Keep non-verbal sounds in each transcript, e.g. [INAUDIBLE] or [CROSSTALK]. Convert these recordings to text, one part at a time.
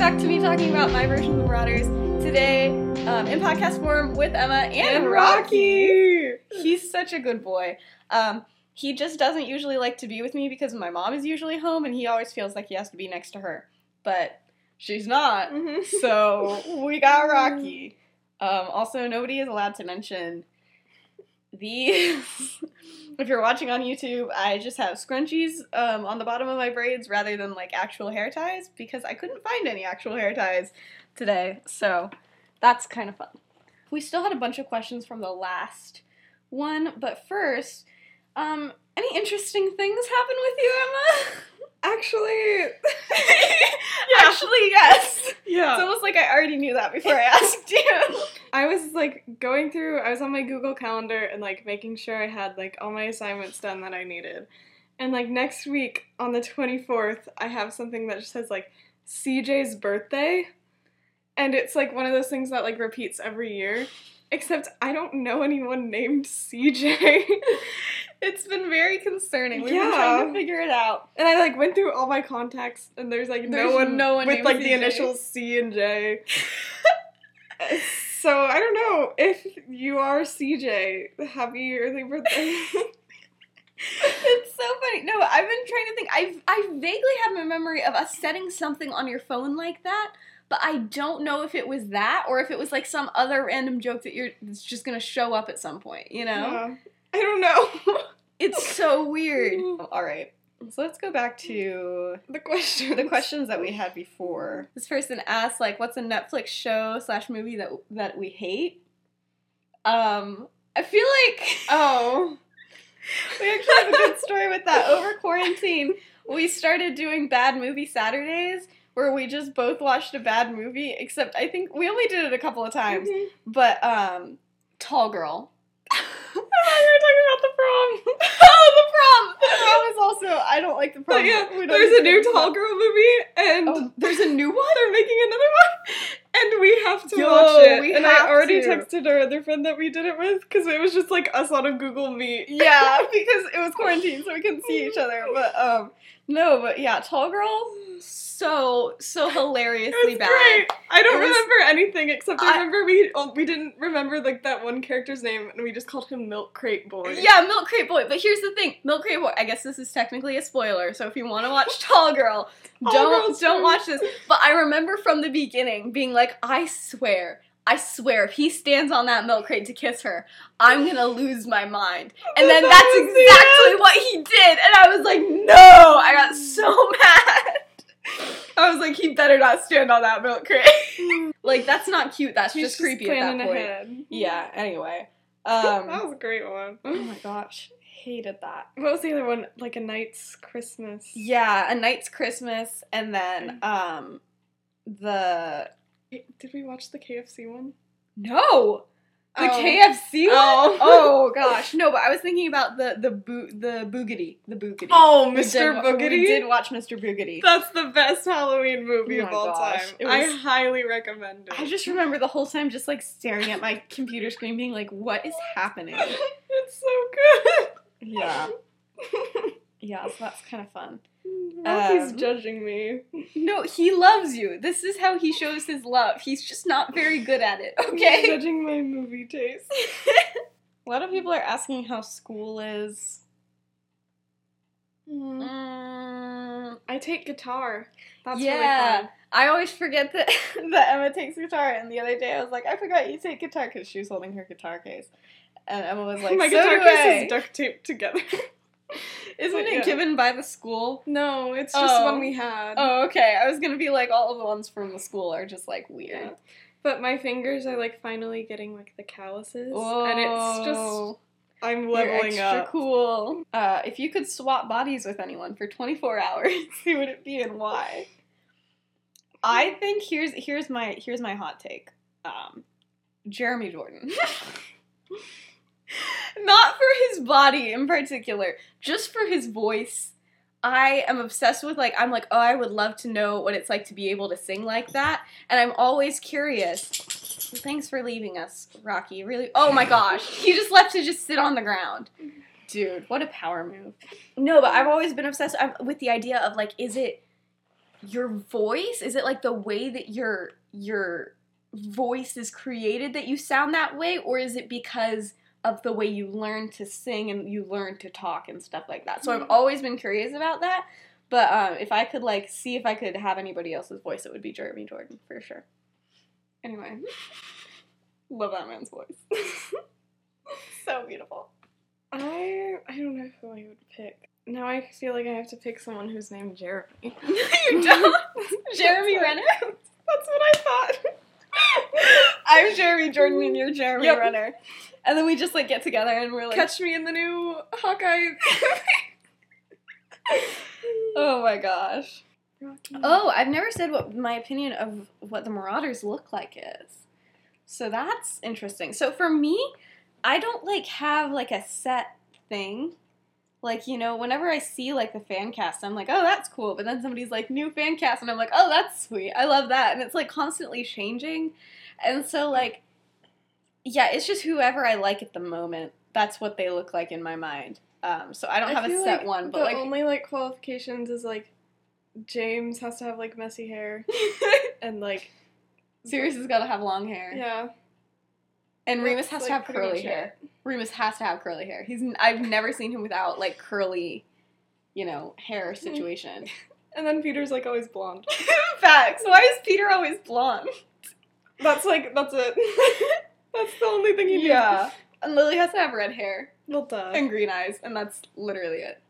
back to me talking about my version of the Marauders. Today, um, in podcast form with Emma and, And Rocky. Rocky. He's such a good boy. Um, he just doesn't usually like to be with me because my mom is usually home and he always feels like he has to be next to her. But she's not. Mhm. So [LAUGHS] we got Rocky. Um, also, nobody is allowed to mention these. [LAUGHS] if you're watching on YouTube, I just have scrunchies um, on the bottom of my braids rather than like actual hair ties because I couldn't find any actual hair ties today. So that's kind of fun. We still had a bunch of questions from the last one, but first, um, any interesting things happen with you, Emma? [LAUGHS] Actually, [LAUGHS] Actually, yes. yeah. It's almost like I already knew that before I asked you. [LAUGHS] I was like going through, I was on my Google Calendar and like making sure I had like all my assignments done that I needed. And like next week on the 24th, I have something that just says like CJ's birthday. And it's like one of those things that like repeats every year. Except I don't know anyone named CJ. [LAUGHS] It's been very concerning. We've been trying to figure it out. and I like went through all my contacts and there's like There's no one, no one with named like the CJ. initials C and J. [LAUGHS] so I don't know if you are CJ. Happy early birthday. it's so funny. No, I've been trying to think. I I vaguely have a memory of us setting something on your phone like that, but I don't know if it was that or if it was like some other random joke that you're just gonna show up at some point. You know, Yeah. I don't know. [LAUGHS] it's so weird. [LAUGHS] All right, so let's go back to the question. the questions that we had before. This person asked, like, what's a Netflix show slash movie that that we hate? Um, I feel like [LAUGHS] Oh. we actually have a good story with that. Over quarantine, we started doing bad movie Saturdays where we just both watched a bad movie. Except I think we only did it a couple of times. But um, Tall Girl. [LAUGHS] I thought you were talking about the prom. [LAUGHS] oh, the prom. The prom is also I don't like the prom. But yeah, there's a new Tall Girl movie, and Oh, [LAUGHS] there's a new one. they're making another one, and we have to Yo, watch it. and I already to. texted our other friend that we did it with because it was just like us on a Google Meet. Yeah, because it was quarantine, so we couldn't see each other. But um, no, but yeah, Tall Girl, [SIGHS] so so hilariously bad. great. I don't was- remember anything except I, I- remember we oh, we didn't remember like that one character's name and we just called him Milk Crate Boy. Yeah, Milk Crate Boy. But here's the thing, Milk Crate Boy. I guess this is technically a spoiler. So if you want to watch [LAUGHS] Tall Girl, Tall don't Girl's don't watch this. But I remember from the beginning being like, I swear. I swear, if he stands on that milk crate to kiss her, I'm gonna lose my mind. And then That that's exactly what he did. And I was like, no! I got so [LAUGHS] mad. I was like, he better not stand on that milk crate. [LAUGHS] like, that's not cute. That's He's just creepy at that point. ahead. Yeah, anyway. [LAUGHS] that Um, was a great one. oh my [LAUGHS] gosh. Hated that. What was the other one? Like a night's Christmas. Yeah, A Night's Christmas, and then, um, the. Did we watch the KFC one? No! The Oh. KFC one? Oh. Oh [LAUGHS] gosh, no! But I was thinking about the the boo the boogity the boogity. Oh, We Mr. did- Boogedy. We did watch Mr. Boogedy. That's the best Halloween movie Oh of all gosh, time. it I highly recommend it. I just remember the whole time just like staring at my computer screen, being like, "What is happening?" [LAUGHS] it's so good. Yeah, [LAUGHS] yeah. So that's kind of fun. Rocky's Um, judging me. No, he loves you. This is how he shows his love. He's just not very good at it. okay? He's judging my movie taste. [LAUGHS] A lot of people are asking how school is. Mm. Mm, I take guitar. That's yeah, really fun. I always forget that [LAUGHS] that Emma takes guitar. And the other day, I was like, I forgot you take guitar because she was holding her guitar case, and Emma was [LAUGHS] like, my so guitar case I." is duct taped together. Isn't But it yeah. given by the school? No, it's just Oh. one we had. Oh, okay. I was gonna be like, all of the ones from the school are just like Yeah. weird. But my fingers are like finally getting like the calluses, and it's just I'm You're leveling extra up. cool. Uh, if you could swap bodies with anyone for 24 hours, [LAUGHS] who would it be and why? I think here's here's my here's my hot take. Um, Jeremy Jordan. [LAUGHS] [LAUGHS] Not for his body in particular, just for his voice. I am obsessed with like I'm like, oh, I would love to know what it's like to be able to sing like that, and I'm always curious. Thanks for leaving us, Rocky. Really? Oh my gosh, he just left to just sit on the ground. Dude, what a power move. No, but I've always been obsessed with the idea of like, is it your voice? Is it like the way that your your voice is created that you sound that way, or is it because of the way you learn to sing and you learn to talk and stuff like that? So I've Mhm. always been curious about that. But um, if I could like see if I could have anybody else's voice, it would be Jeremy Jordan for sure. Anyway, [LAUGHS] love that man's voice. [LAUGHS] so beautiful. I I don't know who I would pick. Now I feel like I have to pick someone who's named Jeremy. [LAUGHS] you don't, Jeremy Renner. That's what I thought. I'm Jeremy Jordan and you're Jeremy Yep. Renner. And then we just like get together and we're like, Catch me in the new Hawkeye. [LAUGHS] oh my gosh. Rocky. Oh, I've never said what my opinion of what the Marauders look like is. So that's interesting. So for me, I don't like have like a set thing. Like, you know, whenever I see like the fan cast, I'm like, oh, that's cool. But then somebody's like, new fan cast, and I'm like, oh, that's sweet. I love that. And it's like constantly changing. And so, like, yeah, it's just whoever I like at the moment. That's what they look like in my mind. Um, so I don't have a set like one, but the like, only like qualifications is like James has to have like messy hair [LAUGHS] and like Sirius has got to have long hair. yeah. And Remus has to have curly hair. Remus has to have curly hair. He's I've never seen him without like curly, you know, hair [LAUGHS] situation. And then Peter's like always blonde. [LAUGHS] Facts. Why is Peter always blonde? That's like that's it. [LAUGHS] that's the only thing you need. Yeah. And Lily has to have red hair Well duh. and green eyes, and that's literally it.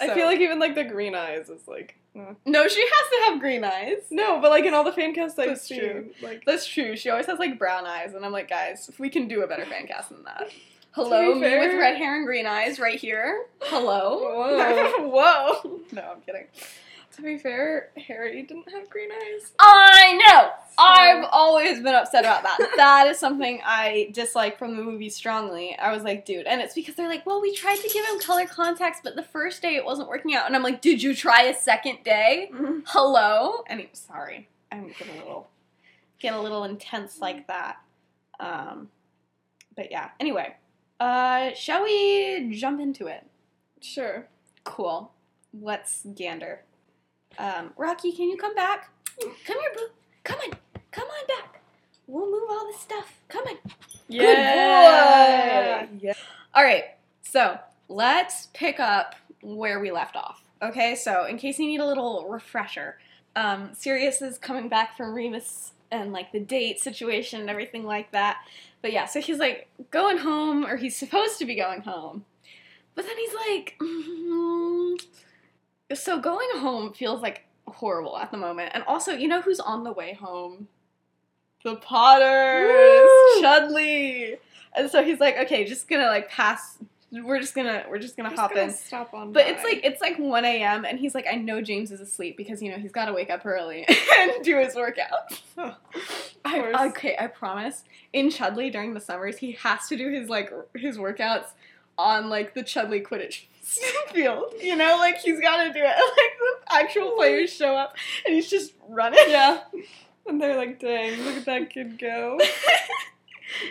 I feel like even like the green eyes is like uh. no, she has to have green eyes. no, but like in all the fan casts I've That's seen, true. like That's true. She always has like brown eyes, and I'm like, guys, if we can do a better fan cast than that. [LAUGHS] Hello, me with red hair and green eyes right here. Hello. Whoa. [LAUGHS] Whoa. No, I'm kidding. To be fair, Harry didn't have green eyes. I know. So- I've always been upset about that. [LAUGHS] that is something I dislike from the movie strongly. I was like, dude, and it's because they're like, well, we tried to give him color contacts, but the first day it wasn't working out, and I'm like, did you try a second day? Hello. And he, sorry, I'm getting a little, getting a little intense like that. Um, but yeah. Anyway, uh, shall we jump into it? Sure. Cool. Let's gander. Um, Rocky, can you come back? Come here, boo. Come on. Come on back. We'll move all this stuff. Come on. Yeah. Good boy. Yeah. All right. So let's pick up where we left off. Okay. So in case you need a little refresher, um, Sirius is coming back from Remus and like the date situation and everything like that. But yeah, so he's like going home, or he's supposed to be going home. But then he's like, [LAUGHS] mm, so going home feels like horrible at the moment. And also, you know who's on the way home? The Potters, Woo! Chudley. And so he's like, okay, just gonna like pass. We're just gonna we're just gonna Just hop gonna in. Stop on. But it's like it's like 1 a.m. and he's like, I know James is asleep because you know he's got to wake up early [LAUGHS] and do his workout. [LAUGHS] I, okay, I promise. In Chudley during the summers, he has to do his like his workouts on like the Chudley Quidditch [LAUGHS] field. You know, like he's got to do it. [LAUGHS] Like the actual players show up and he's just running. yeah. [LAUGHS] And they're like, dang, look at that kid go.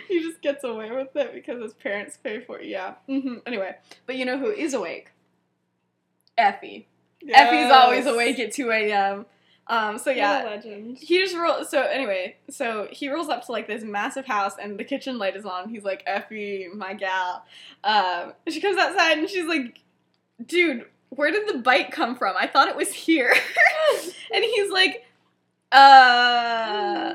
he just gets away with it because his parents pay for it. Yeah. hmm Anyway, but you know who is awake? Effie. Effie's always awake at 2 a.m. Um, so yeah, legend. he just rolls. So anyway, so he rolls up to like this massive house, and the kitchen light is on. He's like, "Effie, my gal." Um, she comes outside, and she's like, "Dude, where did the bite come from? I thought it was here." [LAUGHS] and he's like, "Uh."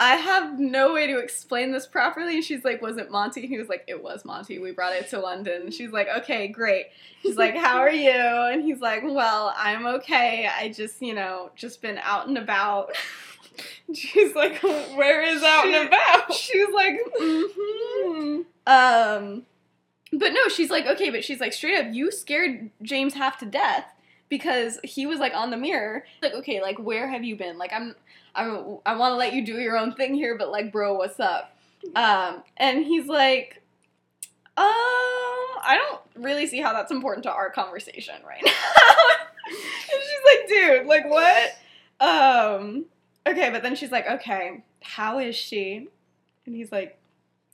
I have no way to explain this properly. And she's like, Was it Monty? He was like, It was Monty. We brought it to London. She's like, Okay, great. She's like, How are you? And he's like, Well, I'm okay. I just, you know, just been out and about. [LAUGHS] She's like, where is out She- and about? She's like, mm-hmm. Um, but no, she's like, okay, but she's like, straight up, you scared James half to death because he was like on the mirror. Like, okay, like where have you been? Like, I'm, I, I want to let you do your own thing here, but like, bro, what's up? Um, and he's like, um, I don't really see how that's important to our conversation right [LAUGHS] now. and she's like, dude, like what? Um, okay, but then she's like, okay, how is she? And he's like,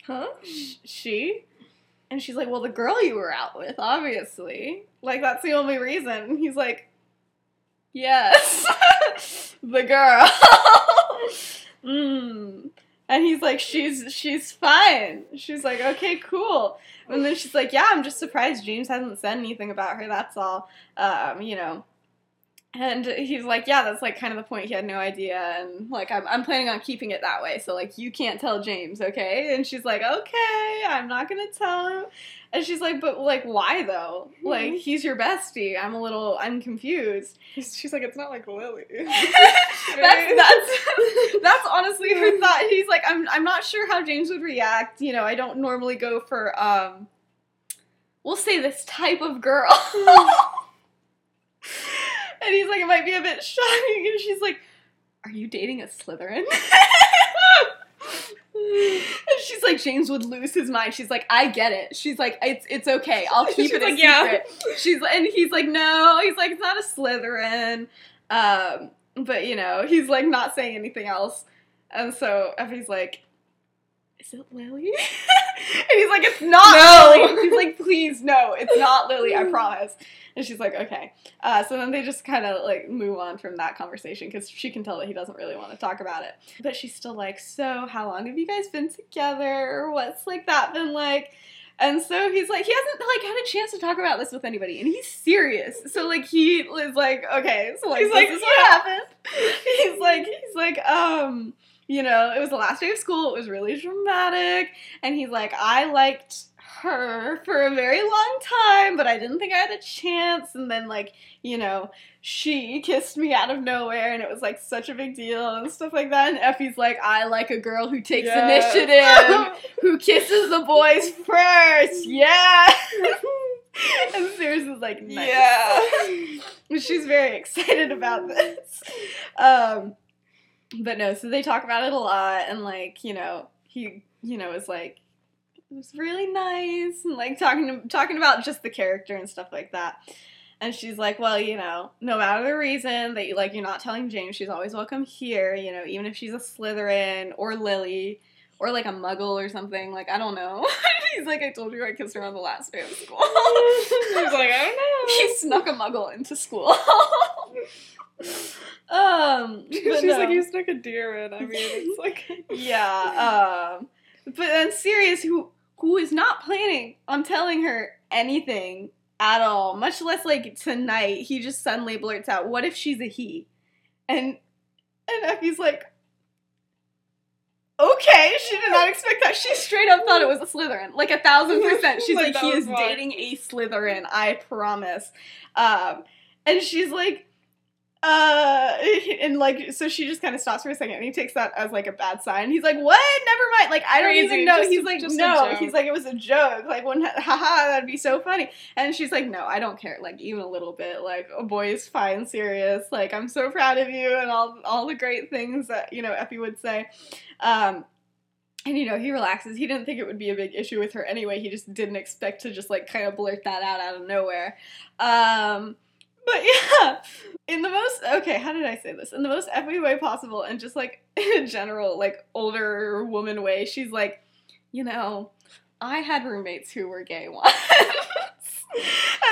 Huh? She? And she's like, well, the girl you were out with, obviously. Like, that's the only reason. And he's like, Yes. [LAUGHS] the girl. [LAUGHS] mm. And he's like, she's she's fine. She's like, okay, cool. And then she's like, yeah, I'm just surprised James hasn't said anything about her. That's all. Um, you know. And he's like, yeah, that's like kind of the point. He had no idea, and like, I'm I'm planning on keeping it that way. So like, you can't tell James, okay? And she's like, okay, I'm not gonna tell him. And she's like, but like, why though? Hmm. Like, he's your bestie. I'm a little, I'm confused. She's like, it's not like Lily. [LAUGHS] that's that's [LAUGHS] that's honestly her hmm. thought. He's like, I'm I'm not sure how James would react. You know, I don't normally go for um, we'll say this type of girl. Hmm. [LAUGHS] and he's like, it might be a bit shocking. And she's like, are you dating a Slytherin? And like, James would lose his mind. She's like, I get it. She's like, it's it's okay. I'll [LAUGHS] keep it like, yeah. She's and he's like, no. He's like, it's not a Slytherin. Um, but you know, he's like not saying anything else. And so Effie's like, is it Lily? [LAUGHS] and he's like, it's not No. Lily. He's like, please, no, it's not Lily. I [LAUGHS] promise. And she's like, okay. Uh, so then they just kind of like move on from that conversation because she can tell that he doesn't really want to talk about it. But she's still like, so how long have you guys been together? What's like that been like? And so he's like, he hasn't like had a chance to talk about this with anybody, and he's serious. So like he is like, okay, so like He's this like, is what happened. [LAUGHS] He's like, he's like, um, you know, it was the last day of school. It was really dramatic, and he's like, I liked her for a very long time, but I didn't think I had a chance. And then like, you know, she kissed me out of nowhere, and it was like such a big deal and stuff like that. And Effie's like, I like a girl who takes Yes. initiative [LAUGHS] who kisses the boys first. Yeah. [LAUGHS] and Sirius is like, nice. Yeah. [LAUGHS] She's very excited about this. Um, but no, so they talk about it a lot, and like, you know, he, you know, is like, it was really nice, and like talking to, talking about just the character and stuff like that. And she's like, well, you know, no matter the reason that you like, you're not telling James, she's always welcome here. You know, even if she's a Slytherin or Lily or like a Muggle or something. Like I don't know. [LAUGHS] He's like, I told you I kissed her on the last day of school. [LAUGHS] Was like, I don't know. he snuck a Muggle into school. [LAUGHS] um. [LAUGHS] She's no. like, you stuck a deer in. I mean, it's [LAUGHS] like, yeah. Um, but then Sirius, who who is not planning on telling her anything at all, much less like tonight, he just suddenly blurts out, "What if she's a he?" And and Effie's like, "Okay." She did not expect that. She straight up thought it was a Slytherin, like a thousand [LAUGHS] percent. She's Like, like, "He is why." dating a Slytherin. I promise." Um, and she's like, uh, [LAUGHS] and like, so she just kind of stops for a second, and he takes that as like a bad sign. He's like, "What? Never mind." Like, I don't Crazy, even know. just he's like, "No." He's like, "It was a joke." Like, when [LAUGHS] haha, that'd be so funny. And she's like, "No, I don't care. Like, even a little bit. Like, a boy is fine, Sirius. Like, I'm so proud of you, and all all the great things that you know Effie would say." Um, and you know, he relaxes. He didn't think it would be a big issue with her anyway. He just didn't expect to just like kind of blurt that out out of nowhere. Um, but yeah, in the most okay, how did I say this? In the most every way possible, and just like [LAUGHS] in a general like older woman way, she's like, you know, I had roommates who were gay [LAUGHS] once.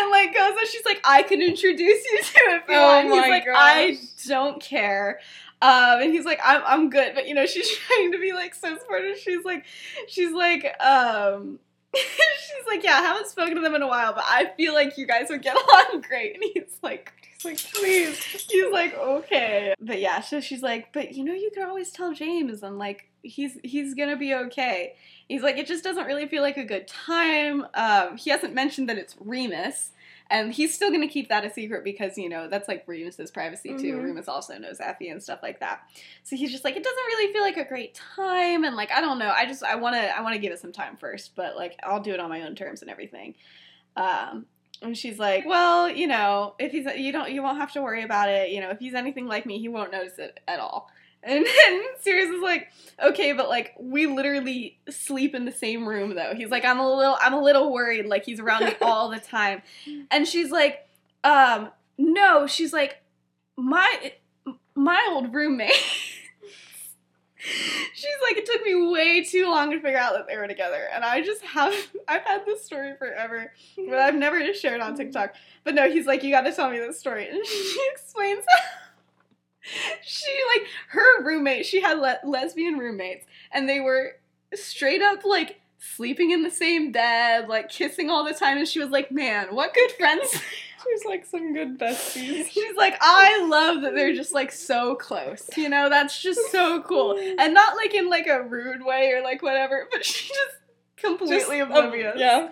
And like goes and she's like, I can introduce you to it if you Oh want. He's like, gosh. I don't care. Um, and he's like, I'm, I'm good, but you know, she's [LAUGHS] trying to be like so supportive. She's like, she's like, um, [LAUGHS] she's like, yeah, I haven't spoken to them in a while, but I feel like you guys would get [LAUGHS] along great. And he's like, he's like, please. He's like, okay. But yeah, so she's like, but you know, you can always tell James, and like, he's he's gonna be okay. He's like, it just doesn't really feel like a good time. Um, he hasn't mentioned that it's Remus. And he's still gonna keep that a secret because, you know, that's like Remus's privacy too. Mhm. Remus also knows Effie and stuff like that. So he's just like, it doesn't really feel like a great time, and like I don't know. I just I wanna I wanna give it some time first, but like I'll do it on my own terms and everything. Um, and she's like, well, you know, if he's you don't you won't have to worry about it. You know, if he's anything like me, he won't notice it at all. And then Sirius is like, okay, but like we literally sleep in the same room though. He's like, I'm a little I'm a little worried, like he's around me [LAUGHS] all the time. And she's like, um, no, she's like, my my old roommate [LAUGHS] She's like, it took me way too long to figure out that they were together. And I just have, [LAUGHS] I've had this story forever, but I've never just shared on TikTok. But no, he's like, you gotta tell me this story. And she explains she, like, her roommate, she had le- lesbian roommates, and they were straight up, like, sleeping in the same bed, like, kissing all the time. And she was like, man, what good friends. [LAUGHS] She's like some good besties. [LAUGHS] She's like, I love that they're just like so close. You know, that's just so cool. [LAUGHS] And not like in like a rude way or like whatever, but she just completely Just, um, oblivious. yeah.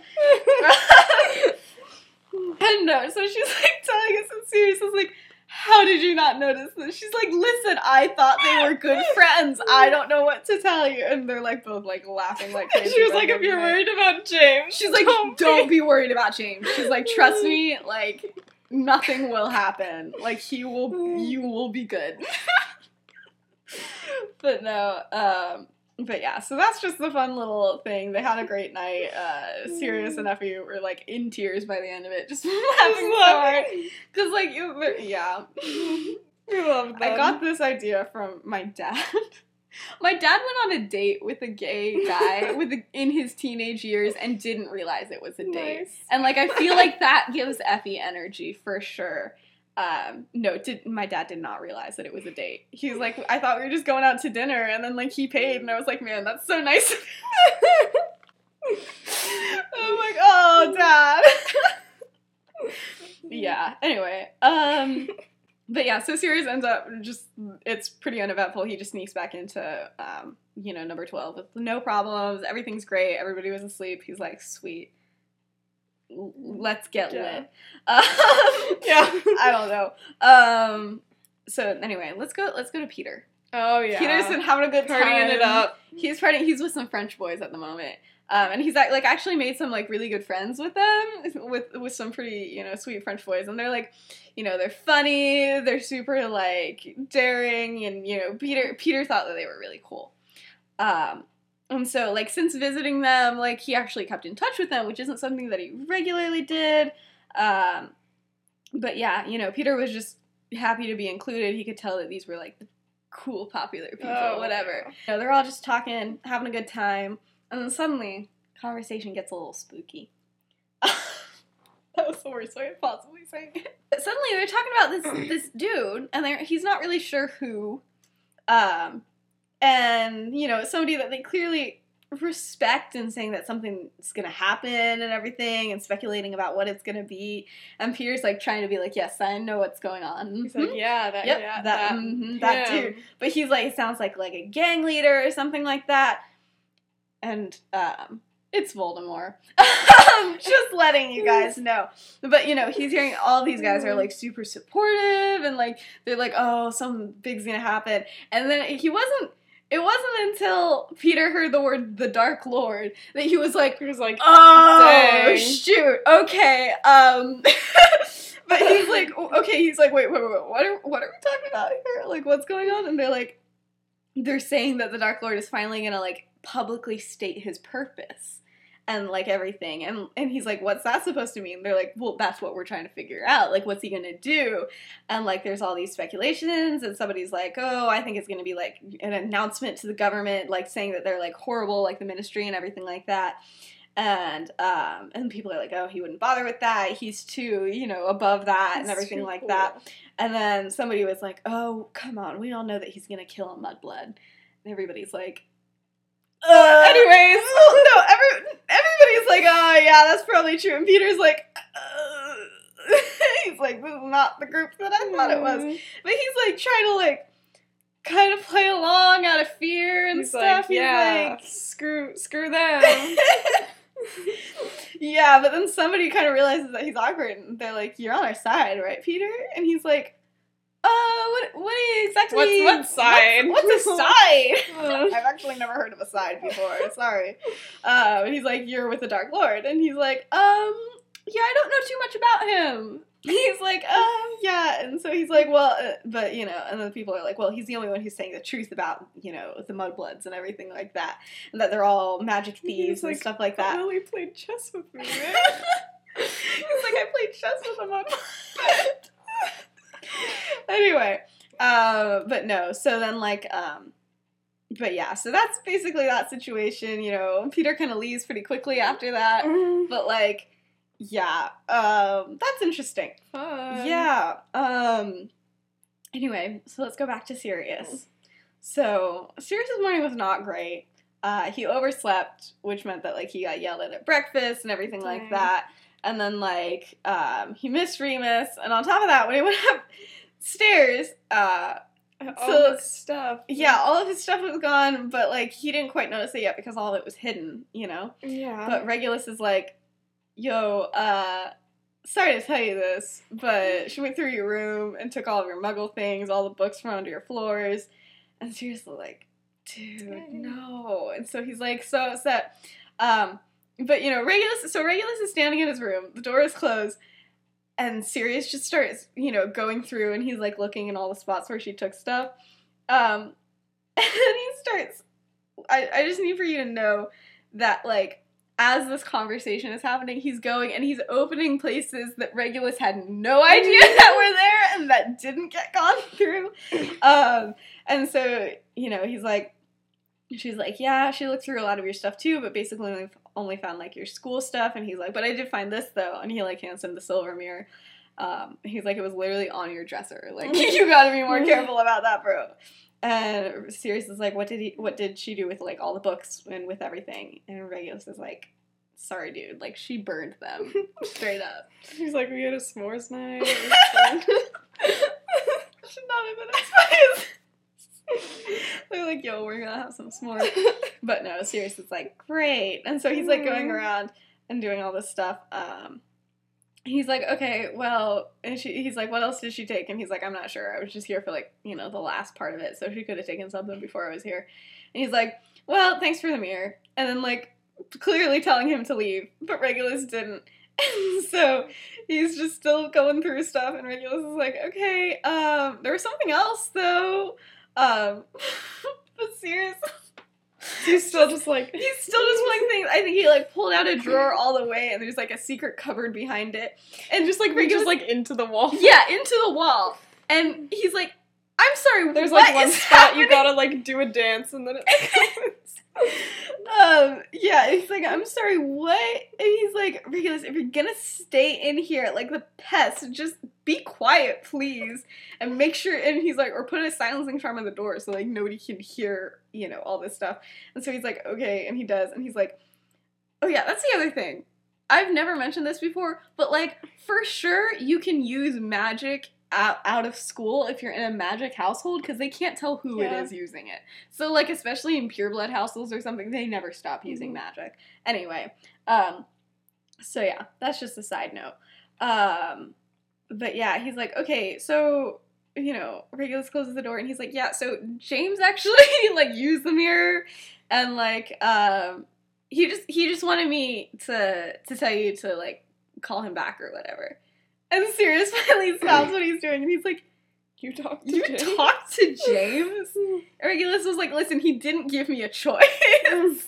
and no, so she's like telling us in serious, like, how did you not notice this? She's like, listen, I thought they were good [LAUGHS] friends. I don't know what to tell you. And they're like both like laughing like [LAUGHS] crazy. she was like, if you're worried about James, She's like, don't don't, be." be worried about James. She's like, trust [LAUGHS] me, like nothing will happen. Like he will, you will be good. but no, um, but yeah. So that's just the fun little thing. They had a great night. Uh, Sirius and Effie were like in tears by the end of it, just [LAUGHS] laughing so hard. [LAUGHS] Cause like, you- yeah. We love them. I got this idea from my dad. [LAUGHS] My dad went on a date with a gay guy with a, in his teenage years and didn't realize it was a date. Nice. And like I feel like that gives Effie energy for sure. Um, no, did my dad did not realize that it was a date. He was like, I thought we were just going out to dinner, and then like he paid, and I was like, man, that's so nice. [LAUGHS] I'm like, oh, dad. [LAUGHS] yeah. Anyway, um, but yeah, so Sirius ends up just it's pretty uneventful. He just sneaks back into um, you know, number twelve with no problems. Everything's great. Everybody was asleep. He's like, sweet. Let's get Yeah. lit. Um, Yeah. [LAUGHS] I don't know. Um, so anyway, let's go. Let's go to Peter. Oh yeah. Peter's been having a good time. partying it up. He's partying. He's with some French boys at the moment. Um, and he's like actually made some like really good friends with them, with with some pretty you know sweet French boys, and they're like, you know, they're funny, they're super like daring, and you know, Peter Peter thought that they were really cool. Um, and so like since visiting them, like he actually kept in touch with them, which isn't something that he regularly did. Um, but yeah, you know, Peter was just happy to be included. He could tell that these were like the cool, popular people, Oh, whatever. You know, they're all just talking, having a good time, and then suddenly, conversation gets a little spooky. [LAUGHS] that was the worst way of possibly saying it. But suddenly, they're talking about this [CLEARS THROAT] this dude, and they're he's not really sure who. Um, and you know, somebody that they clearly respect and saying that something's gonna happen and everything, and speculating about what it's gonna be. And Peter's like trying to be like, "Yes, I know what's going on." He's Mhm. like, yeah, that, Yep, yeah, that- that, mhm, that dude. But he's like, it sounds like like a gang leader or something like that. And um, it's Voldemort. [LAUGHS] Just letting you guys know. But you know, he's hearing all these guys are like super supportive and like they're like, oh, something big's gonna happen. And then he wasn't. It wasn't until Peter heard the word "the Dark Lord" that he was like, He was like, Oh Dang. [LAUGHS] shoot! Okay. Um, [LAUGHS] but he's like, okay. He's like, wait, wait, wait, wait. What are what are we talking about here? Like, what's going on? And they're like, they're saying that the Dark Lord is finally gonna like publicly state his purpose and like everything. And and he's like, what's that supposed to mean? They're like, well, that's what we're trying to figure out. Like, what's he gonna do? And like, there's all these speculations, and somebody's like, oh, I think it's gonna be like an announcement to the government, like saying that they're like horrible, like the ministry and everything like that and um and people are like oh he wouldn't bother with that he's too you know above that and everything like cool. that and then somebody was like oh come on we all know that he's gonna kill a mudblood and everybody's like uh, Anyways. [LAUGHS] well, no every, everybody's like oh yeah that's probably true and peter's like uh, [LAUGHS] he's like this is not the group that i thought it was Mm. but he's like trying to like kind of play along out of fear and He's stuff like, yeah, like screw, screw them. [LAUGHS] yeah, but then somebody kind of realizes that he's awkward, and they're like, "You're on our side, right, Peter?" And he's like, "Uh, what? What exactly? What's- what side?" What's, what's a [LAUGHS] side?" I've [LAUGHS] actually never heard of a side before. Sorry. Uh, and he's like, "You're with the Dark Lord," and he's like, "Um, yeah, I don't know too much about him." [LAUGHS] He's like, um, yeah, and so he's like, well, uh, but you know, and then people are like, well, he's the only one who's saying the truth about you know the Mudbloods and everything like that, and that they're all magic He's thieves and like, stuff like that. Lily played chess with me, man. He's like, I played chess with him on Anyway, uh, but no, so then like, um, but yeah, so that's basically that situation. You know, Peter kind of leaves pretty quickly after that, but like, yeah, um, that's interesting. Fun. Yeah. Um. Anyway, so let's go back to Sirius. So Sirius's morning was not great. Uh, he overslept, which meant that like he got yelled at at breakfast and everything like that. And then like um, he missed Remus, and on top of that, when he went upstairs, uh, All So- this stuff. yeah, all of his stuff was gone, but like he didn't quite notice it yet because all of it was hidden, you know. Yeah. But Regulus is like, "Yo, uh, sorry to tell you this, but she went through your room and took all of your Muggle things, all the books from under your floors." And seriously, like, dude, Dang. no. And so he's like so upset. Um, but you know, Regulus. So Regulus is standing in his room. The door is closed. And Sirius just starts, you know, going through and he's like looking in all the spots where she took stuff. Um, [LAUGHS] and he starts I, I just need for you to know that like as this conversation is happening, he's going and he's opening places that Regulus had no idea [LAUGHS] that were there and that didn't get gone [LAUGHS] through. Um, and so, you know, he's like, she's like, yeah, she looked through a lot of your stuff too, but basically only, found like your school stuff. And he's like, but I did find this though. And he like hands him the silver mirror. Um, he's like, it was literally on your dresser. Like, [LAUGHS] you gotta be more [LAUGHS] careful about that, bro. And Sirius is like, what did he? What did she do with like all the books and with everything? And Regulus is like, sorry, dude. Like she burned them [LAUGHS] straight up. He's like, we had a s'mores night. It was fun." Should not have been a spice. [LAUGHS] They're like, yo, we're gonna have some s'mores. [LAUGHS] But no, Sirius is like, great. And so he's like going around and doing all this stuff. Um, he's like, okay, well, and she, he's like, what else did she take? And he's like, I'm not sure. I was just here for like, you know, the last part of it. So she could have taken something before I was here. And he's like, well, thanks for the mirror. And then like clearly telling him to leave, but Regulus didn't. [LAUGHS] And so he's just still going through stuff, and Regulus is like, okay, um, there was something else though. Um, [LAUGHS] but Sirius He's still just like, [LAUGHS] He's still just pulling things. I think he like pulled out a drawer [LAUGHS] all the way, and there's like a secret cupboard behind it, and just like reaches like into the wall. yeah, into the wall. And he's like, "I'm sorry, There's like one spot happening?" you gotta like do a dance and then it um, yeah, he's like, "I'm sorry, what?" And he's like, "Regulus, if you're gonna stay in here like the pest, just be quiet, please, and make sure." And he's like, "Or put a silencing charm on the door so like nobody can hear, you know, all this stuff." And so he's like, "Okay," and he does, and he's like, "Oh yeah, that's the other thing." I've never mentioned this before, but like for sure you can use magic out, out of school if you're in a magic household because they can't tell who Yeah. it is using it. So like especially in pure blood households or something, they never stop using Mhm. magic. Anyway, um, so yeah, that's just a side note. Um, but yeah, he's like, okay, so you know, Regulus closes the door and he's like, yeah, so James actually [LAUGHS] like used the mirror and like um he just he just wanted me to to tell you to like call him back or whatever. And Sirius [LAUGHS] finally stops what he's doing and he's like, you talk to You James. talked to James? [LAUGHS] Regulus was like, listen, he didn't give me a choice. [LAUGHS] [LAUGHS] and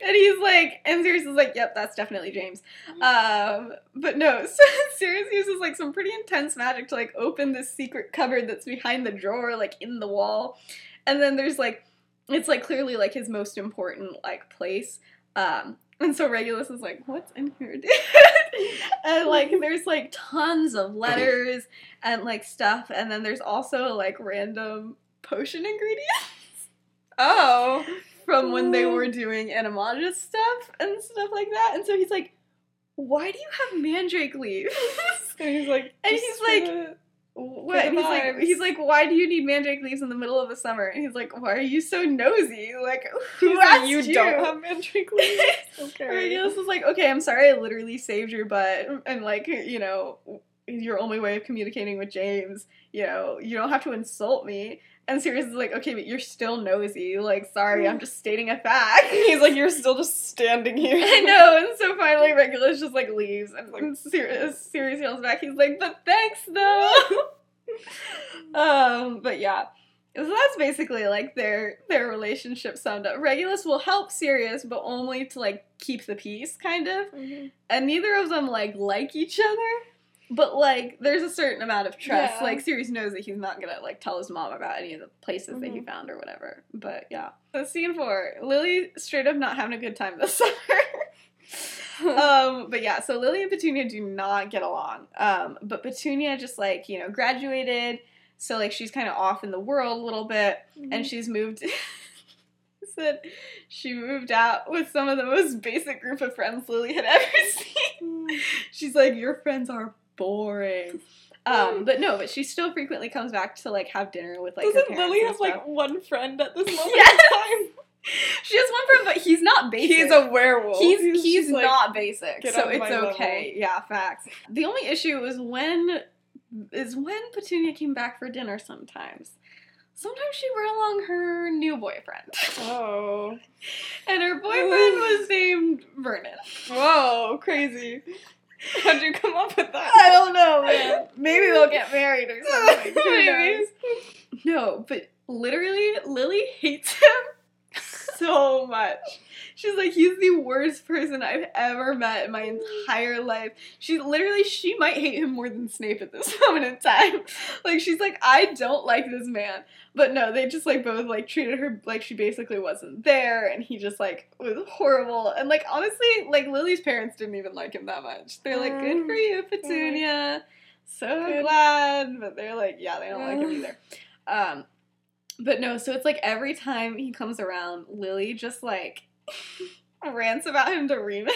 he's like, and Sirius is like, yep, that's definitely James. Um, but no, so Sirius uses like some pretty intense magic to like open this secret cupboard that's behind the drawer, like in the wall. And then there's like, it's like clearly like his most important like place. Um, and so Regulus is like, what's in here, dude? [LAUGHS] and like, there's like tons of letters and like stuff. And then there's also like random potion ingredients [LAUGHS] oh. from when they hmm. were doing animagus stuff and stuff like that. And so he's like, why do you have mandrake leaves? [LAUGHS] And he's like, And he's like- what? He's like, he's like, why do you need mandrake leaves in the middle of the summer? And he's like, why are you so nosy? Like, [LAUGHS] who he's like, asked you, you? don't have mandrake [LAUGHS] leaves. Okay. Regulus is like, okay, I'm sorry, I literally saved your butt, and like, you know, your only way of communicating with James, you know, you don't have to insult me. And Sirius is like, okay, but you're still nosy. Like, sorry, I'm just stating a fact. He's like, you're still just standing here. [LAUGHS] I know, and so finally Regulus just like leaves, and like Sirius, Sirius yells back. He's like, "But thanks, though." [LAUGHS] um, but yeah, so that's basically like their their relationship summed up. Regulus will help Sirius, but only to like keep the peace, kind of. Mhm. And neither of them like like each other. But like there's a certain amount of trust. Yeah. Like Sirius knows that he's not gonna like tell his mom about any of the places that he Mhm. found or whatever. But yeah. So scene four, Lily straight up not having a good time this [LAUGHS] summer. [LAUGHS] um, but yeah, so Lily and Petunia do not get along. Um, but Petunia just like, you know, graduated, so like she's kind of off in the world a little bit, and she's moved. [LAUGHS] said she moved out with some of the most basic group of friends Lily had ever seen. She's like, your friends are boring. Um, but no, but she still frequently comes back to like have dinner with like. Doesn't Lily have like one friend at this [LAUGHS] moment Yes! in time? She has one friend, but he's not basic. He's a werewolf. He's he's, like, not basic, so it's okay. Yeah, facts. The only issue is when is when Petunia came back for dinner. Sometimes, sometimes she brought along her new boyfriend, Oh. [LAUGHS] and her boyfriend was named Vernon. Whoa, crazy. [LAUGHS] How'd you come up with that? I don't know, man. Maybe they'll get [LAUGHS] married or something. Who knows? No, but literally, Lily hates him [LAUGHS] so much. She's like, he's the worst person I've ever met in my entire life. She literally, she might hate him more than Snape at this [LAUGHS] moment in time. Like, she's like, I don't like this man. But no, they just like both like treated her like she basically wasn't there, and he just like was horrible. And like honestly, like Lily's parents didn't even like him that much. They're like, good for you, Petunia. So Good. glad, but they're like, yeah, they don't like him Mm. either. Um, but no, so it's like every time he comes around, Lily just like [LAUGHS] rants about him to Remus.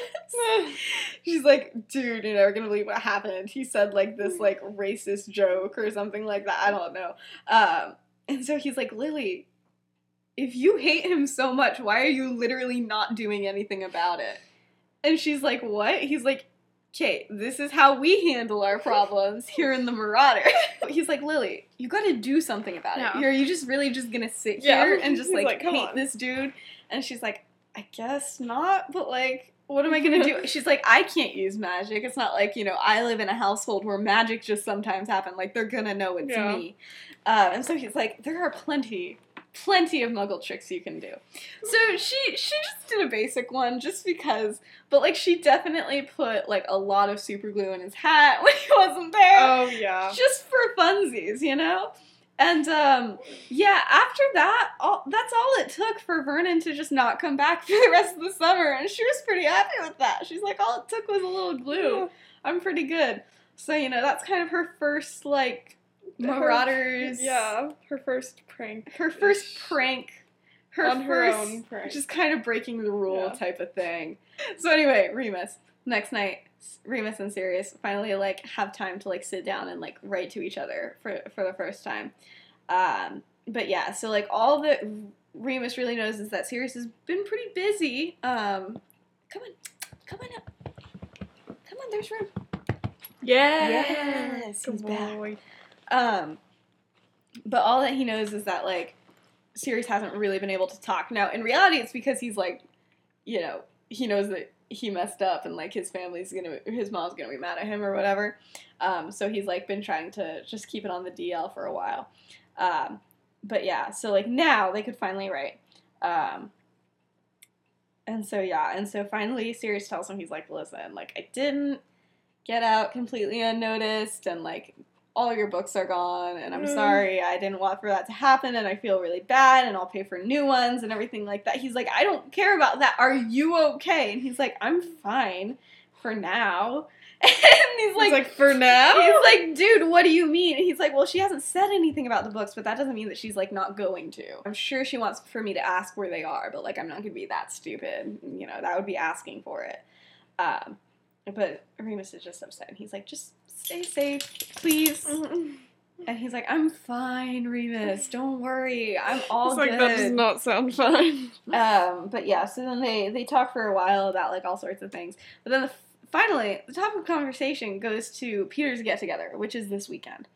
[LAUGHS] She's like, dude, you're never gonna believe what happened. He said like this like racist joke or something like that. I don't know. Um, and so he's like, Lily, if you hate him so much, why are you literally not doing anything about it? And she's like, what? He's like, okay, this is how we handle our problems here in the Marauder. [LAUGHS] He's like, Lily, you gotta do something about it. No. Are you just really just gonna sit Yeah. here and just like, like, hate on." this dude? And she's like, I guess not, but like, what am I gonna do? [LAUGHS] She's like, I can't use magic. It's not like, you know, I live in a household where magic just sometimes happen. Like, they're gonna know it's Yeah. me. Um, and so he's like, there are plenty, plenty of muggle tricks you can do. So she she just did a basic one just because, but like she definitely put like a lot of super glue in his hat [LAUGHS] when he wasn't there Oh yeah. just for funsies, you know? And um yeah, after that, all that's all it took for Vernon to just not come back [LAUGHS] for the rest of the summer, and she was pretty happy with that. She's like, all it took was a little glue. I'm pretty good. So, you know, that's kind of her first like Her- Marauders. Yeah, her first prank. Her first prank. Her On her first own prank. just kind of breaking the rule Yeah. type of thing. So anyway, Remus. Next night, Remus and Sirius finally like have time to like sit down and like write to each other for for the first time. Um, but yeah, so like all that Remus really knows is that Sirius has been pretty busy. Um, come on, come on up, come on. There's room. Yes, he's Good back. Um, but all that he knows is that like Sirius hasn't really been able to talk. Now, in reality, it's because he's like, you know, he knows that he messed up and like his family's gonna, his mom's gonna be mad at him or whatever. Um, so he's like been trying to just keep it on the DL for a while. Um, but yeah, so like now they could finally write. Um, and so yeah, and so finally Sirius tells him he's like, listen, like I didn't get out completely unnoticed and like all your books are gone and I'm Mm. sorry I didn't want for that to happen and I feel really bad and I'll pay for new ones and everything like that. He's like, I don't care about that. Are you okay? And he's like, I'm fine for now. [LAUGHS] And he's Like, like, like for now. He's like, dude, what do you mean? And he's like, well, she hasn't said anything about the books, but that doesn't mean that she's like not going to. I'm sure she wants for me to ask where they are, but like I'm not gonna be that stupid. You know, that would be asking for it. Um, but Remus is just upset, and he's like, just stay safe, please. And he's like, I'm fine, Remus. Don't worry, I'm all It's like that does not sound fine. [LAUGHS] Um, but yeah, so then they they talk for a while about like all sorts of things. But then the, finally, the topic of conversation goes to Peter's get together, which is this weekend.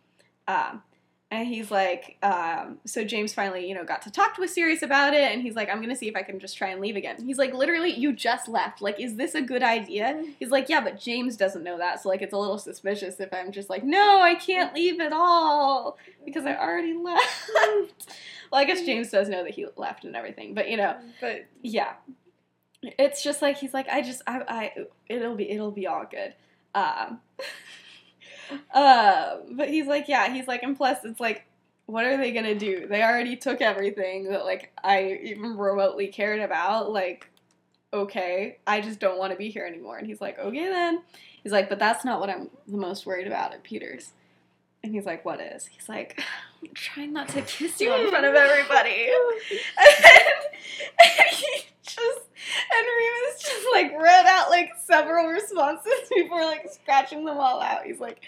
Um, and he's like, um, so James finally, you know, got to talk with Sirius about it, and he's like, I'm gonna see if I can just try and leave again. He's like, literally, you just left. Like, is this a good idea? He's like, yeah, but James doesn't know that, so like, it's a little suspicious if I'm just like, no, I can't leave at all because I already [LAUGHS] left. well, I guess James does know that he left and everything, but you know, But yeah it's just like he's like i just i i it'll be it'll be all good um [LAUGHS] Uh, but he's like, yeah, he's like, and plus, it's like, what are they gonna do? They already took everything that like I even remotely cared about. Like, okay, I just don't want to be here anymore. And he's like, okay then. He's like, but that's not what I'm the most worried about at Peters. And he's like, what is? He's like, I'm trying not to kiss you in front of [LAUGHS] everybody. [LAUGHS] and he just and Remus just like read out like several responses [LAUGHS] before like scratching them all out. He's like,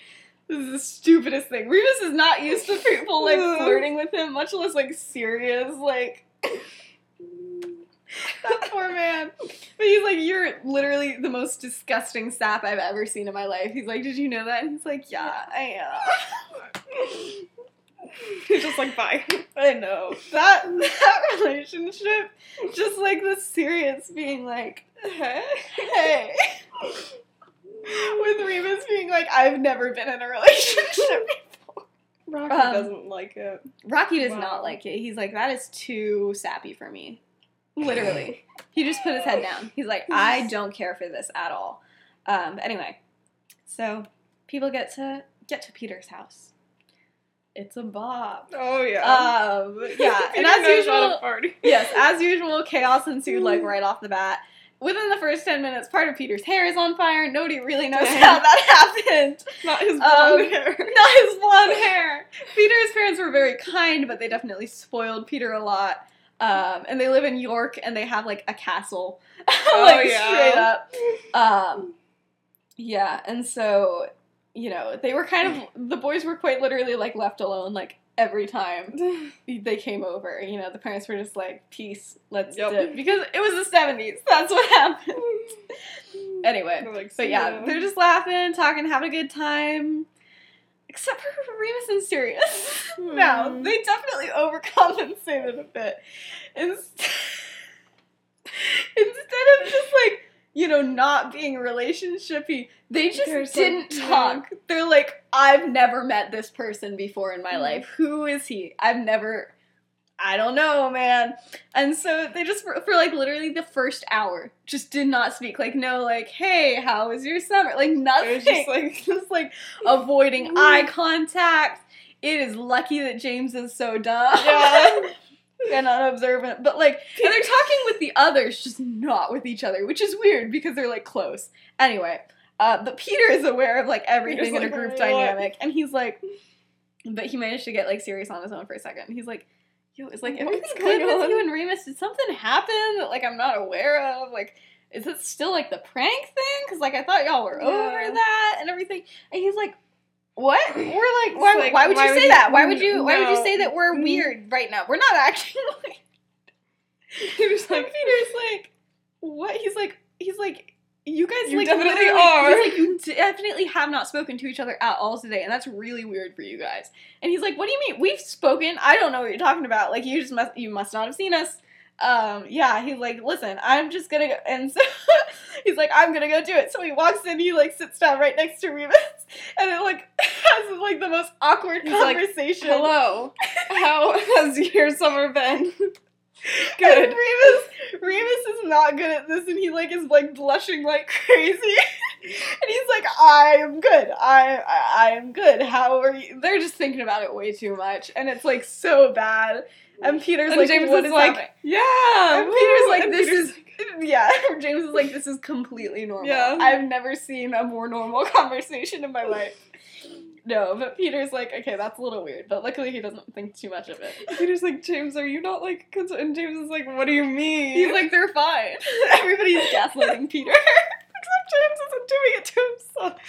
this is the stupidest thing. Remus is not used to people like flirting with him, much less like Sirius, like [LAUGHS] that poor man. But he's like, You're literally the most disgusting sap I've ever seen in my life. He's like, Did you know that? And he's like, Yeah, I am. He's [LAUGHS] just like, bye. [LAUGHS] I know. That that relationship, just like the Sirius being like, hey, hey. With Remus being like, I've never been in a relationship before. Rocky Um, doesn't like it. Rocky does Wow. not like it. He's like, that is too sappy for me. Literally. [LAUGHS] he just put his head down. He's like, I don't care for this at all. Um, but anyway, so people get to get to Peter's house. It's a bop. Oh yeah. Um, [LAUGHS] yeah, and as knows how to usual, party. yes, as usual, chaos ensued like right off the bat. Within the first ten minutes, part of Peter's hair is on fire. Nobody really knows Dang. how that [LAUGHS] happened. Not his blonde Um, hair. Not his blonde hair. Peter's parents were very kind, but they definitely spoiled Peter a lot. Um, and they live in York, and they have like a castle, [LAUGHS] Oh, like yeah. straight up. Um, yeah, and so you know they were kind of the boys were quite literally like left alone like every time [LAUGHS] they came over. You know, the parents were just like, "Peace, let's Yep. dip," because it was the seventies. That's what happened. [LAUGHS] Anyway, like, but yeah, "See they're just laughing, talking, having a good time. Except for [LAUGHS] Remus and Sirius. [LAUGHS] no, Hmm. they definitely overcompensated a bit. Instead, [LAUGHS] instead of just like, you know, not being relationshipy, they just They're just didn't like, talk. They're like, I've never met this person before in my Mhm. life. Who is he? I've never. I don't know, man. And so they just, for, for like literally the first hour, just did not speak. Like, no, like, hey, how was your summer? Like, nothing. It was just [LAUGHS] like, just like avoiding [LAUGHS] eye contact. It is lucky that James is so dumb Yeah. [LAUGHS] and unobservant. But like, and they're talking with the others, just not with each other, which is weird because they're like close. Anyway, uh, but Peter is aware of like everything in a group dynamic, and he's like, but he managed to get like Sirius on his own for a second. He's like. Yo, is like What's everything good with you and Remus? Did something happen that like I'm not aware of? Like, is it still like the prank thing? Because like I thought y'all were over that and everything. And he's like, "What? [LAUGHS] We're like, why, like, why would why you would say you- that? Why would you? Why would you say that we're Mm. weird right now? We're not actually." [LAUGHS] He was like, Peter's like, "What?" He's like, "He's like." You guys You like definitely are." He's like, you definitely have not spoken to each other at all today, and that's really weird for you guys. And he's like, "What do you mean? We've spoken. I don't know what you're talking about. Like, you just must you must not have seen us." Um, yeah, he's like, "Listen, I'm just gonna go," and so [LAUGHS] he's like, "I'm gonna go do it." So he walks in, he like sits down right next to Remus, and it like [LAUGHS] has like the most awkward He's like, conversation. hello. [LAUGHS] How has your summer been? Good. Remus, Remus is not good at this, and he like is like blushing like crazy. [LAUGHS] and he's like, "I am good. I, I I am good. How are you?" They're just thinking about it way too much, and it's like so bad. And Peter's And like, James "What is is like, happening?" yeah. And Peter's like, And "This Peter's is." [LAUGHS] Yeah, James is like, this is completely normal. Yeah. I've never seen a more normal [LAUGHS] conversation in my life. No, but Peter's like, okay, that's a little weird, but luckily he doesn't think too much of it. [LAUGHS] Peter's like, James, are you not like? Cons-? And James is like, what do you mean? He's like, they're fine. [LAUGHS] Everybody's gaslighting Peter. [LAUGHS] except James isn't doing it to himself.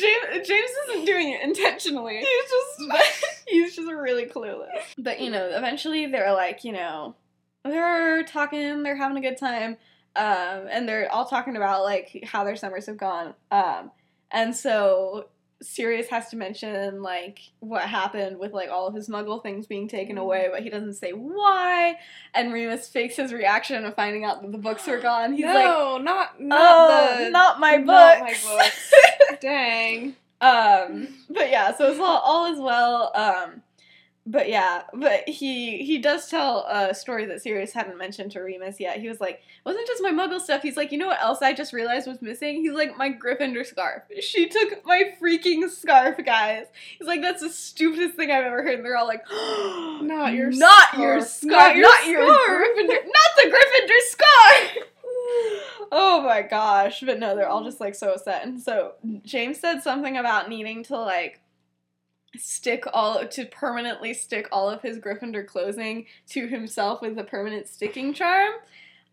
James, James isn't doing it intentionally. He's just. He's just really clueless. But you know, eventually they're like, you know, they're talking, they're having a good time, um, and they're all talking about like how their summers have gone. Um, and so Sirius has to mention like what happened with like all of his Muggle things being taken away, but he doesn't say why. And Remus fakes his reaction of finding out that the books were gone. He's [GASPS] like, no, not not "Oh, the not my books." not my books. [LAUGHS] Dang. Um, but yeah, so it's all, all is well. Um, but yeah, but he he does tell a story that Sirius hadn't mentioned to Remus yet. He was like, it wasn't just my Muggle stuff. He's like, you know what else I just realized was missing? He's like, my Gryffindor scarf. She took my freaking scarf, guys. He's like, that's the stupidest thing I've ever heard. And they're all like, [GASPS] Not your not scarf. your scarf, Not not your your, scarf." Gryffindor, not the Gryffindor scarf. [LAUGHS] oh my gosh! But no, they're all just like so upset. And so James said something about needing to like stick all to permanently stick all of his Gryffindor clothing to himself with a permanent sticking charm.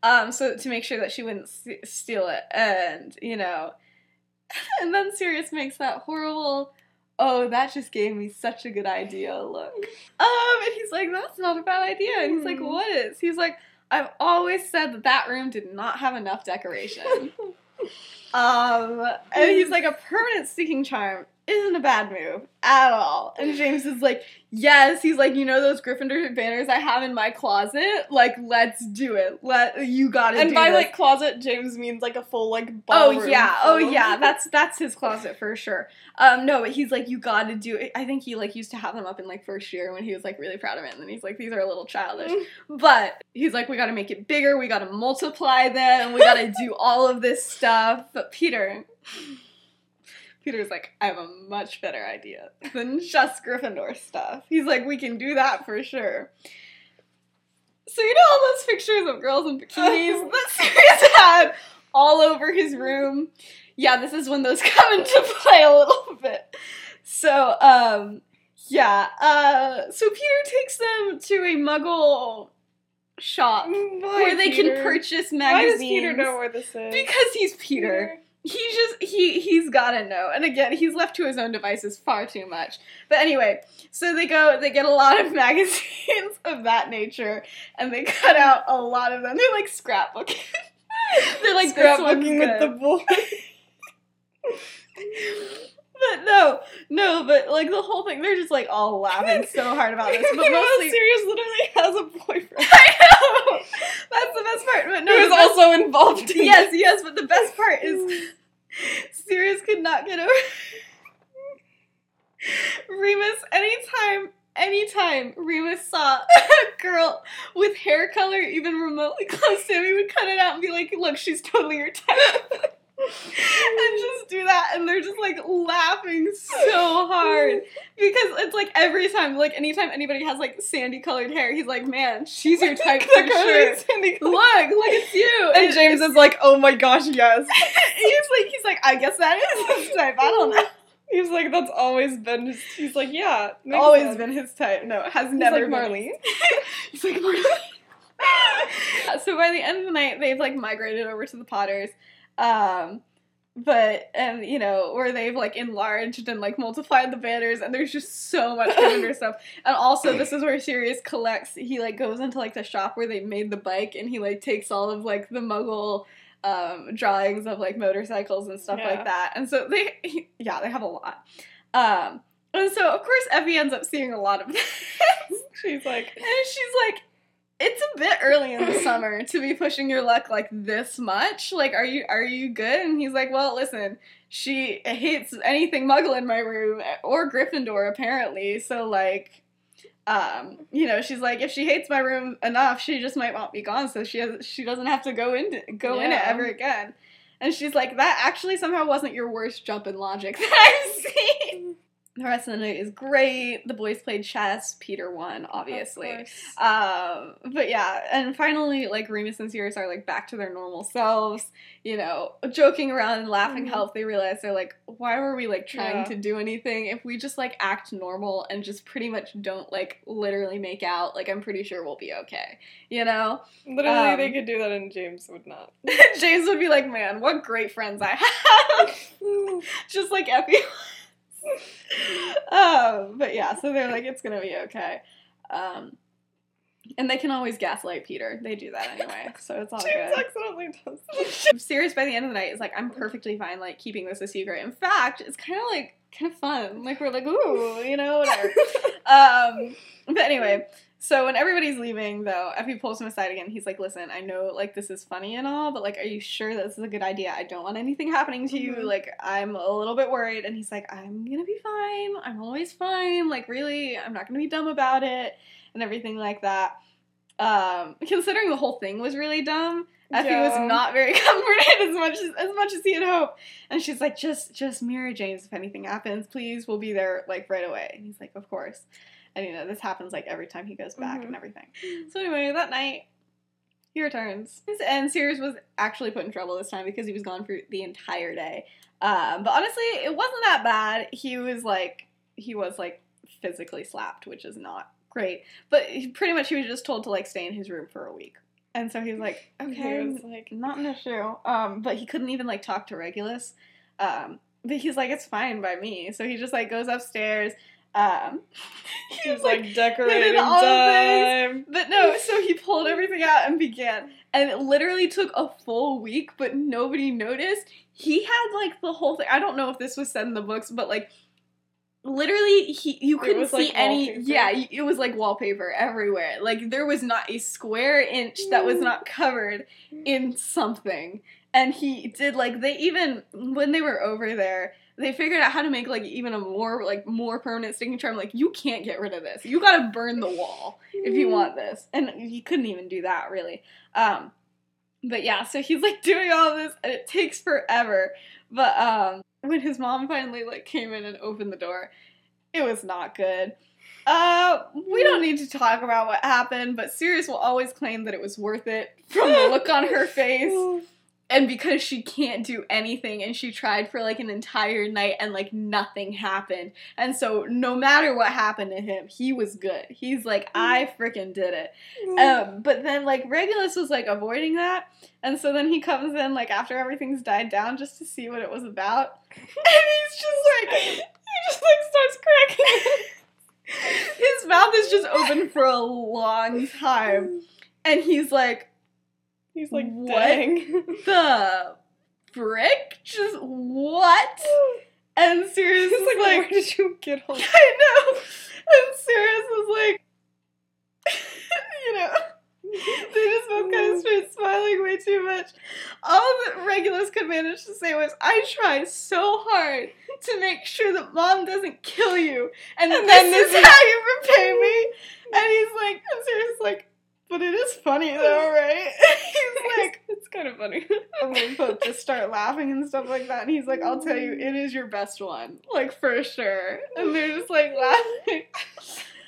Um, so to make sure that she wouldn't s- steal it, and you know, [LAUGHS] and then Sirius makes that horrible. Oh, that just gave me such a good idea. Look, um, and he's like, "That's not a bad idea." And he's like, Hmm. "What is?" He's like, "I've always said that that room did not have enough decoration." [LAUGHS] Um, and he's like, a permanent sticking charm isn't a bad move at all. And James is like, yes. He's like, you know those Gryffindor banners I have in my closet? Like, let's do it. Let you gotta And do by this. like closet, James means like a full like Oh yeah, oh full of- yeah, that's that's his closet for sure. Um, no, but he's like, you gotta do it. I think he like used to have them up in like first year when he was like really proud of it, and then he's like, these are a little childish. But he's like, we gotta make it bigger, we gotta multiply them, we gotta do all of this stuff. But Peter, Peter's like, I have a much better idea than just Gryffindor stuff. He's like, we can do that for sure. So you know all those pictures of girls in bikinis [LAUGHS] that Sirius had all over his room? Yeah, this is when those [LAUGHS] come into play a little bit. So, um, yeah, uh, so Peter takes them to a muggle shop Why, where they Peter? can purchase magazines. Why does Peter know where this is? Because he's Peter. He just he he's gotta know. And again, he's left to his own devices far too much. But anyway, so they go they get a lot of [LAUGHS] magazines of that nature and they cut out a lot of them. They're like scrapbooking. [LAUGHS] They're like scrapbooking with the boy. [LAUGHS] But no, no, but like the whole thing, they're just like all laughing so hard about this. But [LAUGHS] mostly, Sirius literally has a boyfriend. [LAUGHS] I know that's the best part. But no, is best- also involved in yes, yes. But the best part is mm. Sirius could not get over Remus. Anytime, anytime Remus saw a girl with hair color even remotely close to him, he would cut it out and be like, "Look, she's totally your type." [LAUGHS] and just do that, and they're just like laughing so hard because it's like every time, like anytime anybody has like sandy colored hair, he's like, "Man, she's your [LAUGHS] type for sure." Sandy Look, look, it's you. And James is like, oh my gosh, yes. [LAUGHS] he's like, he's like, I guess that is his type. I don't know. [LAUGHS] He's like, that's always been his. He's like, yeah. Always sense." been his type. No, it has He's never like been. Marlene. He's like Marlene. so by the end of the night, they've like migrated over to the Potters. Um, but and you know where they've like enlarged and like multiplied the banners, and there's just so much Gryffindor stuff. And also, this is where Sirius collects. He like goes into like the shop where they made the bike, and he like takes all of like the Muggle um drawings of like motorcycles and stuff Yeah. like that. And so they, he, [LAUGHS] yeah, they have a lot. Um, and so of course Effie ends up seeing a lot of [LAUGHS] this. She's like, And she's like, it's a bit early in the [LAUGHS] summer to be pushing your luck like this much. Like, are you are you good? And he's like, well, listen, she hates anything Muggle in my room or Gryffindor apparently. So like, um, you know, she's like, if she hates my room enough, she just might want me gone, so she has she doesn't have to go into go in it ever again. And she's like, that actually somehow wasn't your worst jump in logic [LAUGHS] that I've seen. The rest of the night is great. The boys played chess. Peter won, obviously. Um, but yeah, and finally, like Remus and Sirius are like back to their normal selves, you know, joking around and laughing. Mhm. Health. They realize they're like, why were we like trying Yeah. to do anything? If we just like act normal and just pretty much don't like literally make out, like I'm pretty sure we'll be okay, you know. Literally, um, they could do that, and James would not. [LAUGHS] James would be like, man, what great friends I have, [LAUGHS] [LAUGHS] just like Effie. [LAUGHS] um, but yeah, so they're like, it's gonna be okay. Um, and they can always gaslight Peter. They do that anyway, so it's all [LAUGHS] James good. accidentally does. Sirius [LAUGHS] by the end of the night is like, I'm perfectly fine, like keeping this a secret. In fact, it's kind of like kind of fun. Like we're like, ooh, you know, whatever. um, but anyway, So when everybody's leaving, though, Effie pulls him aside again. He's like, "Listen, I know like this is funny and all, but like, are you sure that this is a good idea? I don't want anything happening to you. Mhm. Like, I'm a little bit worried." And he's like, "I'm gonna be fine. I'm always fine. Like, really, I'm not gonna be dumb about it and everything like that." Um, [LAUGHS] considering the whole thing was really dumb, Effie Yeah. was not very [LAUGHS] comforted as much as as much as he had hoped. And she's like, "Just just mirror James if anything happens, please. We'll be there like right away." And he's like, "Of course." And you know, this happens like every time he goes back Mhm. and everything. So anyway, that night he returns, and Sirius was actually put in trouble this time because he was gone for the entire day. Um, but honestly, it wasn't that bad. He was like he was like physically slapped, which is not great. But he, pretty much he was just told to like stay in his room for a week. And so he was like, [LAUGHS] okay, was like, not an issue. Um, but he couldn't even like talk to Regulus. Um, but he's like, it's fine by me. So he just like goes upstairs. Um, [LAUGHS] he was like, like decorating all the things. time. but no. So he pulled everything out and began, and it literally took a full week, but nobody noticed. He had like the whole thing. I don't know if this was said in the books, but like. Literally, he you couldn't was, see like, any. wallpaper. Yeah, it was like wallpaper everywhere. Like there was not a square inch that was not covered in something. And he did like they even when they were over there, they figured out how to make like even a more like more permanent sticking charm. Like you can't get rid of this. You got to burn the wall if you want this. And he couldn't even do that really. Um, but yeah, so he's like doing all this, and it takes forever. But um, when his mom finally like came in and opened the door, it was not good. Uh, we don't need to talk about what happened, but Sirius will always claim that it was worth it from the look on her face [SIGHS] and because she can't do anything and she tried for like an entire night and like nothing happened. And so no matter what happened to him he was good. He's like i freaking did it. Um, but then like regulus was like avoiding that. And so then he comes in like after everything's died down just to see what it was about. [LAUGHS] And he's just like he just like starts cracking his mouth is just open for a long time. [LAUGHS] And he's like He's like, What? dang. the brick? Just what? [LAUGHS] And Sirius He's is like, like, where did you get all [LAUGHS] I know. And Sirius was like, [LAUGHS] you know, they just both kind of started smiling way too much. All that Regulus could manage to say was, I tried so hard to make sure that mom doesn't kill you, and, And this then is this is- how you repay me. And he's like, and Sirius is like, but it is funny though, right? [LAUGHS] he's [LAUGHS] like, it's kind of funny. [LAUGHS] and they both just start laughing and stuff like that. And he's like, I'll tell you, mm. it is your best one. Like, for sure. And they're just like laughing.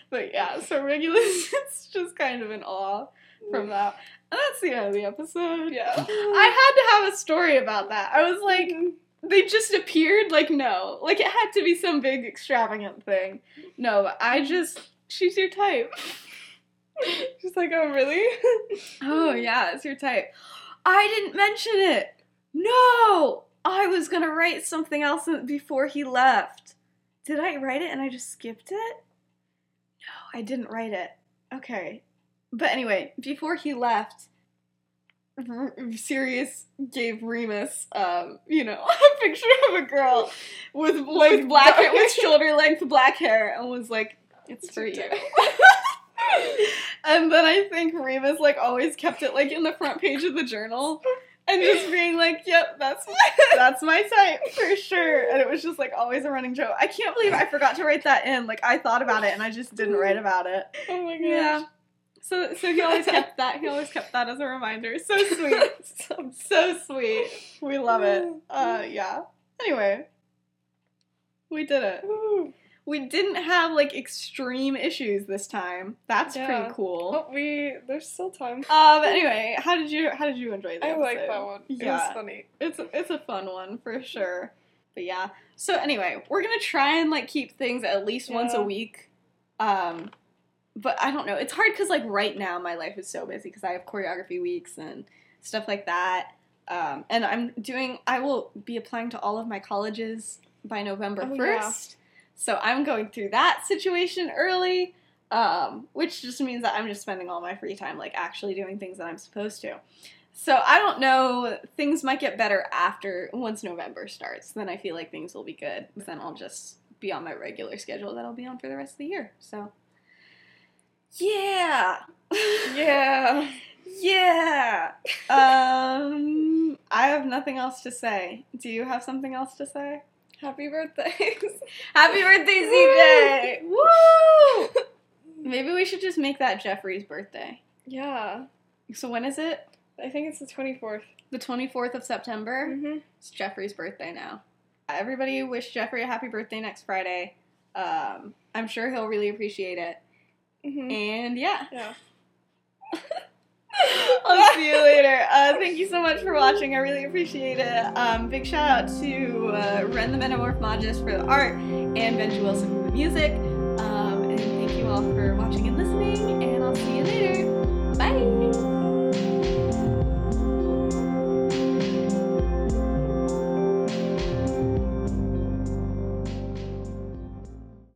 But yeah, so Regulus is just kind of in awe from mm. that. And that's the end of the episode. yeah. I had to have a story about that. I was like, mm-hmm. they just appeared? Like, no. Like, it had to be some big extravagant thing. No, but I just, she's your type. [LAUGHS] She's like, oh, really? [LAUGHS] Oh yeah, it's your type. I didn't mention it. No, I was gonna write something else before he left. Did I write it and I just skipped it? No, I didn't write it. Okay, but anyway, before he left, R- Sirius gave Remus, um, you know, [LAUGHS] a picture of a girl with Like, black dark- with shoulder length black hair, and was like, "It's for you." And then I think Remus like always kept it like in the front page of the journal. And just being like, yep, that's [LAUGHS] that's my type for sure. And it was just like always a running joke. I can't believe I forgot to write that in. Like I thought about it and I just didn't write about it. oh my gosh. Yeah. So so he always kept that. He always kept that as a reminder. So [LAUGHS] sweet. so so sweet. We love it. Uh yeah. Anyway. We did it. We didn't have like extreme issues this time. That's Yeah. pretty cool. Oh, we there's still time. Um. Anyway, how did you how did you enjoy the I episode? like that one. It Yeah, was funny. it's it's a fun one for sure. But yeah. So anyway, we're gonna try and like keep things at least once a week. Um. But I don't know. It's hard because like right now my life is so busy because I have choreography weeks and stuff like that. Um. And I'm doing. I will be applying to all of my colleges by November Oh, yeah. first. So I'm going through that situation early, um, which just means that I'm just spending all my free time like actually doing things that I'm supposed to. So I don't know. Things might get better after once November starts. Then I feel like things will be good. Then I'll just be on my regular schedule that I'll be on for the rest of the year. So Yeah. Yeah. [LAUGHS] yeah. Um, I have nothing else to say. Do you have something else to say? Happy birthdays. [LAUGHS] Happy birthday, CJ! Woo! [LAUGHS] Maybe we should just make that Jeffrey's birthday. yeah. So when is it? I think it's the 24th. The 24th of September? Mm-hmm. It's Jeffrey's birthday now. Everybody wish Jeffrey a happy birthday next Friday. Um, I'm sure he'll really appreciate it. Mm-hmm. And yeah. Yeah. [LAUGHS] I'll see you later. Uh, thank you so much for watching. I really appreciate it. Um, big shout out to uh, Wren the Metamorphmagus for the art and Benji Wilson for the music.